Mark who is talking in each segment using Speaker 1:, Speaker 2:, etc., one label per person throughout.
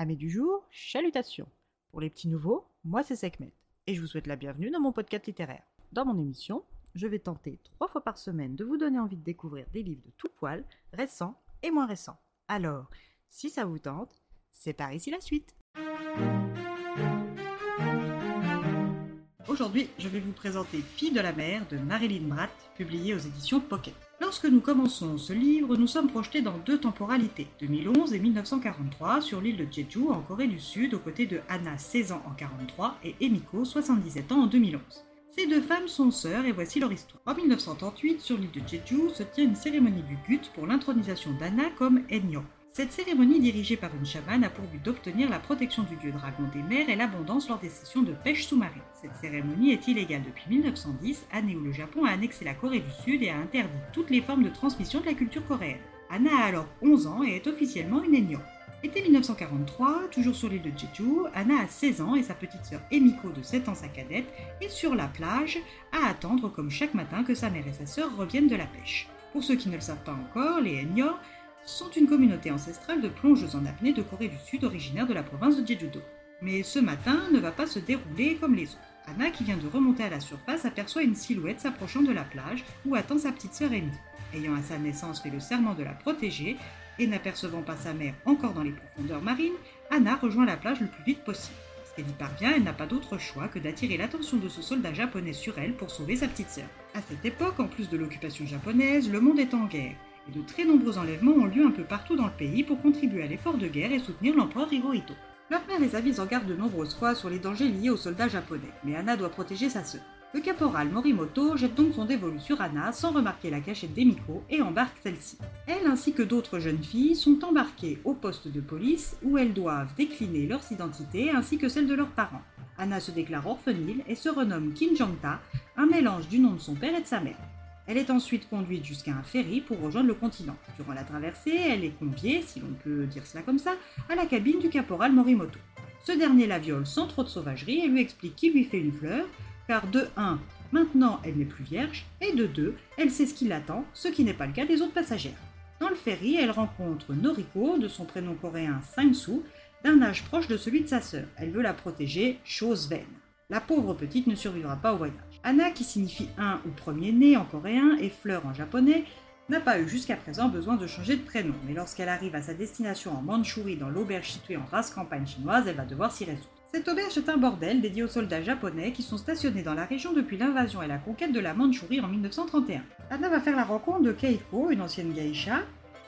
Speaker 1: Amis du jour, chalutations. Pour les petits nouveaux, moi c'est Sekhmet et je vous souhaite la bienvenue dans mon podcast littéraire. Dans mon émission, je vais tenter trois fois par semaine de vous donner envie de découvrir des livres de tout poil, récents et moins récents. Alors, si ça vous tente, c'est par ici la suite. Aujourd'hui, je vais vous présenter Fille de la mer de Marilyn Bratt, publié aux éditions Pocket. Lorsque nous commençons ce livre, nous sommes projetés dans deux temporalités, 2011 et 1943, sur l'île de Jeju, en Corée du Sud, aux côtés de Anna, 16 ans en 43, et Emiko, 77 ans en 2011. Ces deux femmes sont sœurs et voici leur histoire. En 1938, sur l'île de Jeju, se tient une cérémonie du Gut pour l'intronisation d'Anna comme Enyo. Cette cérémonie dirigée par une chamane a pour but d'obtenir la protection du dieu dragon des mers et l'abondance lors des sessions de pêche sous-marine. Cette cérémonie est illégale depuis 1910, année où le Japon a annexé la Corée du Sud et a interdit toutes les formes de transmission de la culture coréenne. Anna a alors 11 ans et est officiellement une Ennyo. Été 1943, toujours sur l'île de Jeju, Anna a 16 ans et sa petite sœur Emiko de 7 ans sa cadette est sur la plage à attendre comme chaque matin que sa mère et sa sœur reviennent de la pêche. Pour ceux qui ne le savent pas encore, les Ennyo sont une communauté ancestrale de plongeuses en apnée de Corée du Sud originaire de la province de Jeju-do. Mais ce matin ne va pas se dérouler comme les autres. Anna, qui vient de remonter à la surface, aperçoit une silhouette s'approchant de la plage où attend sa petite sœur Andy. Ayant à sa naissance fait le serment de la protéger et n'apercevant pas sa mère encore dans les profondeurs marines, Anna rejoint la plage le plus vite possible. Lorsqu'elle y parvient, elle n'a pas d'autre choix que d'attirer l'attention de ce soldat japonais sur elle pour sauver sa petite sœur. À cette époque, en plus de l'occupation japonaise, le monde est en guerre de très nombreux enlèvements ont lieu un peu partout dans le pays pour contribuer à l'effort de guerre et soutenir l'empereur Hirohito. Leur père les avise en garde de nombreuses fois sur les dangers liés aux soldats japonais, mais Anna doit protéger sa sœur. Le caporal Morimoto jette donc son dévolu sur Anna sans remarquer la cachette d'Emiko et embarque celle-ci. Elle ainsi que d'autres jeunes filles sont embarquées au poste de police où elles doivent décliner leurs identités ainsi que celles de leurs parents. Anna se déclare orpheline et se renomme Kinjangta, un mélange du nom de son père et de sa mère. Elle est ensuite conduite jusqu'à un ferry pour rejoindre le continent. Durant la traversée, elle est conviée, si l'on peut dire cela comme ça, à la cabine du caporal Morimoto. Ce dernier la viole sans trop de sauvagerie et lui explique qu'il lui fait une fleur, car de 1, maintenant elle n'est plus vierge, et de 2, elle sait ce qui l'attend, ce qui n'est pas le cas des autres passagères. Dans le ferry, elle rencontre Noriko, de son prénom coréen Sang-soo, d'un âge proche de celui de sa sœur. Elle veut la protéger, chose vaine. La pauvre petite ne survivra pas au voyage. Anna, qui signifie un ou premier-né en coréen et fleur en japonais, n'a pas eu jusqu'à présent besoin de changer de prénom, mais lorsqu'elle arrive à sa destination en Mandchourie dans l'auberge située en race campagne chinoise, elle va devoir s'y résoudre. Cette auberge est un bordel dédié aux soldats japonais qui sont stationnés dans la région depuis l'invasion et la conquête de la Mandchourie en 1931. Anna va faire la rencontre de Keiko, une ancienne geisha,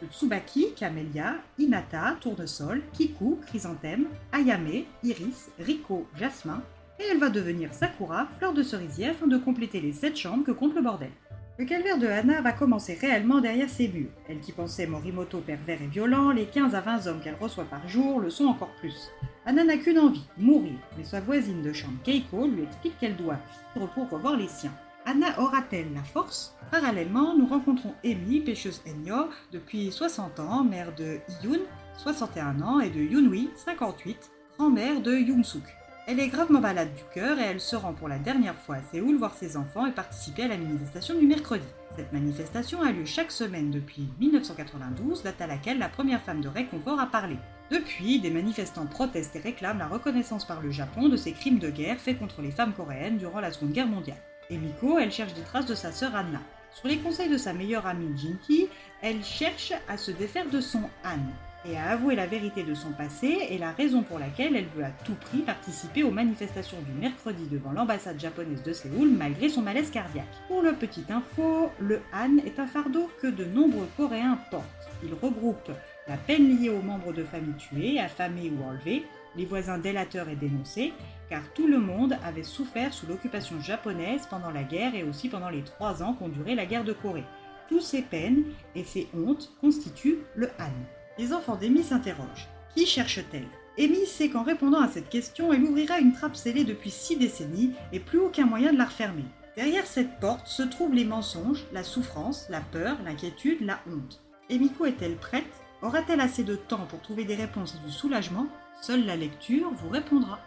Speaker 1: de Tsubaki, Camélia, Inata, Tournesol, Kiku, Chrysanthème, Ayame, Iris, Riko, Jasmin, et elle va devenir Sakura, fleur de cerisier, afin de compléter les sept chambres que compte le bordel. Le calvaire de Hana va commencer réellement derrière ses murs. Elle qui pensait Morimoto pervers et violent, les 15 à 20 hommes qu'elle reçoit par jour le sont encore plus. Hana n'a qu'une envie, mourir, mais sa voisine de chambre Keiko lui explique qu'elle doit vivre pour revoir les siens. Anna aura-t-elle la force? Parallèlement, nous rencontrons Emi, pêcheuse Enyo, depuis 60 ans, mère de Iyun, 61 ans, et de Yunwi, 58, grand-mère de Youngsuk. Elle est gravement malade du cœur et elle se rend pour la dernière fois à Séoul voir ses enfants et participer à la manifestation du mercredi. Cette manifestation a lieu chaque semaine depuis 1992, date à laquelle la première femme de réconfort a parlé. Depuis, des manifestants protestent et réclament la reconnaissance par le Japon de ces crimes de guerre faits contre les femmes coréennes durant la Seconde Guerre mondiale. Et Miko, elle cherche des traces de sa sœur Anna. Sur les conseils de sa meilleure amie Jinki, elle cherche à se défaire de son Han et à avouer la vérité de son passé et la raison pour laquelle elle veut à tout prix participer aux manifestations du mercredi devant l'ambassade japonaise de Séoul malgré son malaise cardiaque. Pour le petit info, le Han est un fardeau que de nombreux Coréens portent. Il regroupe la peine liée aux membres de familles tués, affamés ou enlevés, les voisins délateurs et dénoncés, car tout le monde avait souffert sous l'occupation japonaise pendant la guerre et aussi pendant les trois ans qu'ont duré la guerre de Corée. Tous ces peines et ces hontes constituent le Han. Les enfants d'Amy s'interrogent. Qui cherche-t-elle? Amy sait qu'en répondant à cette question, elle ouvrira une trappe scellée depuis six décennies et plus aucun moyen de la refermer. Derrière cette porte se trouvent les mensonges, la souffrance, la peur, l'inquiétude, la honte. Emiko est-elle prête? Aura-t-elle assez de temps pour trouver des réponses et du soulagement? Seule la lecture vous répondra.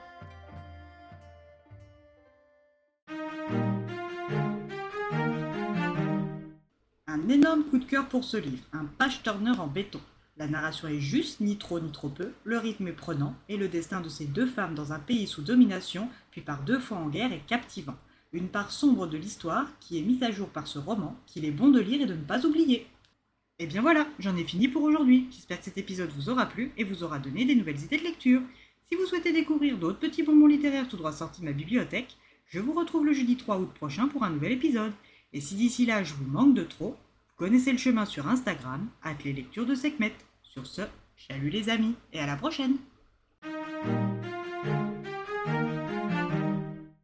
Speaker 1: Un énorme coup de cœur pour ce livre, un page turner en béton. La narration est juste, ni trop ni trop peu, le rythme est prenant, et le destin de ces deux femmes dans un pays sous domination, puis par deux fois en guerre, est captivant. Une part sombre de l'histoire qui est mise à jour par ce roman, qu'il est bon de lire et de ne pas oublier. Et bien voilà, j'en ai fini pour aujourd'hui. J'espère que cet épisode vous aura plu et vous aura donné des nouvelles idées de lecture. Si vous souhaitez découvrir d'autres petits bonbons littéraires tout droit sortis de ma bibliothèque, je vous retrouve le jeudi 3 août prochain pour un nouvel épisode. Et si d'ici là je vous manque de trop, connaissez le chemin sur Instagram, at les lectures de Sekhmet. Sur ce, chalut les amis, et à la prochaine